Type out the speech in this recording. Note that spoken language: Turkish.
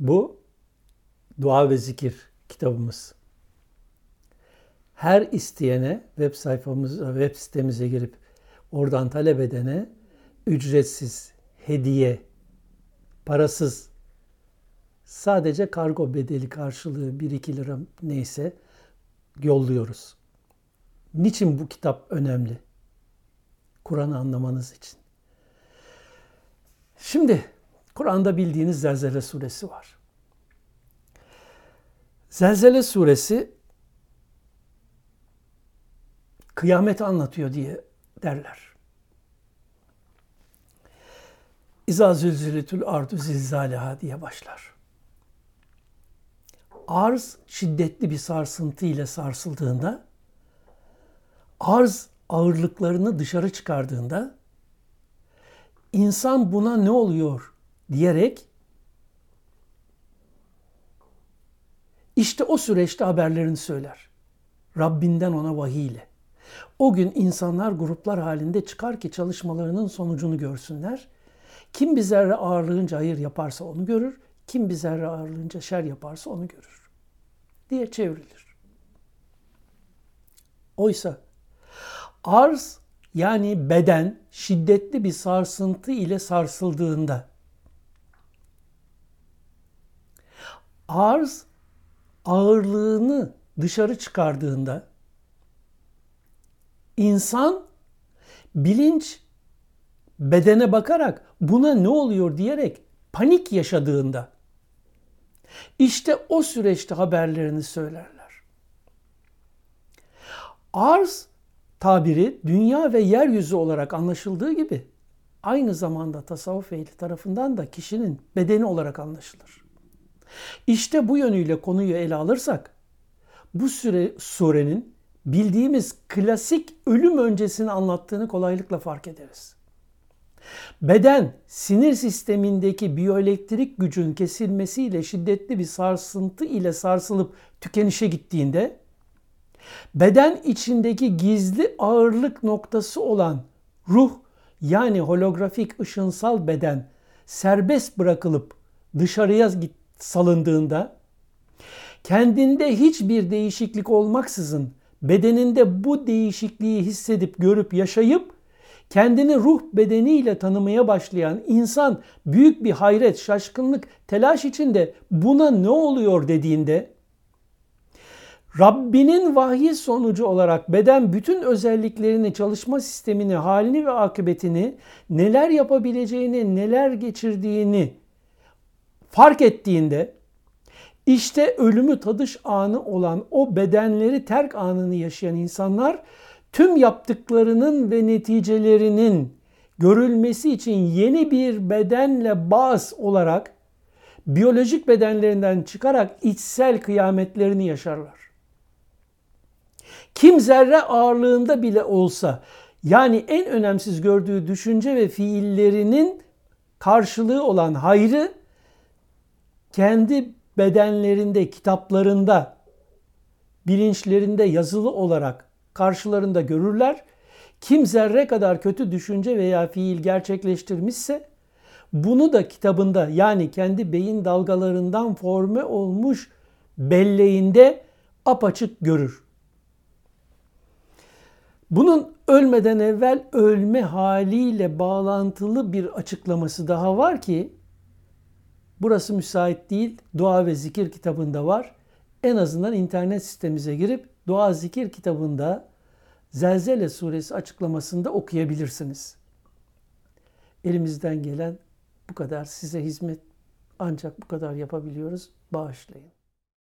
Bu dua ve zikir kitabımız. Her isteyene web sayfamıza, web sitemize girip oradan talep edene ücretsiz, hediye, parasız, sadece kargo bedeli karşılığı 1-2 lira neyse yolluyoruz. Niçin bu kitap önemli? Kur'an'ı anlamanız için. Şimdi Kur'an'da bildiğiniz Zelzele suresi var. Zelzele suresi kıyameti anlatıyor diye derler. İza zülzületül ardu zilzaleha diye başlar. Arz şiddetli bir sarsıntı ile sarsıldığında, arz ağırlıklarını dışarı çıkardığında, insan buna ne oluyor diyerek işte o süreçte haberlerini söyler. Rabbinden ona vahiy ile. O gün insanlar gruplar halinde çıkar ki çalışmalarının sonucunu görsünler. Kim bir zerre ağırlığınca hayır yaparsa onu görür, kim bir zerre ağırlığınca şer yaparsa onu görür diye çevrilir. Oysa arz yani beden şiddetli bir sarsıntı ile sarsıldığında arz ağırlığını dışarı çıkardığında insan bilinç bedene bakarak buna ne oluyor diyerek panik yaşadığında işte o süreçte haberlerini söylerler. Arz tabiri dünya ve yeryüzü olarak anlaşıldığı gibi aynı zamanda tasavvuf ehli tarafından da kişinin bedeni olarak anlaşılır. İşte bu yönüyle konuyu ele alırsak bu süre surenin bildiğimiz klasik ölüm öncesini anlattığını kolaylıkla fark ederiz. Beden sinir sistemindeki biyoelektrik gücün kesilmesiyle şiddetli bir sarsıntı ile sarsılıp tükenişe gittiğinde beden içindeki gizli ağırlık noktası olan ruh yani holografik ışınsal beden serbest bırakılıp dışarıya salındığında kendinde hiçbir değişiklik olmaksızın bedeninde bu değişikliği hissedip görüp yaşayıp kendini ruh bedeniyle tanımaya başlayan insan büyük bir hayret, şaşkınlık, telaş içinde buna ne oluyor dediğinde Rabbinin vahyi sonucu olarak beden bütün özelliklerini, çalışma sistemini, halini ve akıbetini, neler yapabileceğini, neler geçirdiğini fark ettiğinde işte ölümü tadış anı olan o bedenleri terk anını yaşayan insanlar tüm yaptıklarının ve neticelerinin görülmesi için yeni bir bedenle bağız olarak biyolojik bedenlerinden çıkarak içsel kıyametlerini yaşarlar. Kim zerre ağırlığında bile olsa yani en önemsiz gördüğü düşünce ve fiillerinin karşılığı olan hayrı kendi bedenlerinde, kitaplarında, bilinçlerinde yazılı olarak karşılarında görürler. Kim zerre kadar kötü düşünce veya fiil gerçekleştirmişse bunu da kitabında yani kendi beyin dalgalarından forme olmuş belleğinde apaçık görür. Bunun ölmeden evvel ölme haliyle bağlantılı bir açıklaması daha var ki burası müsait değil. Dua ve zikir kitabında var. En azından internet sitemize girip dua zikir kitabında Zelzele suresi açıklamasında okuyabilirsiniz. Elimizden gelen bu kadar size hizmet ancak bu kadar yapabiliyoruz. Bağışlayın.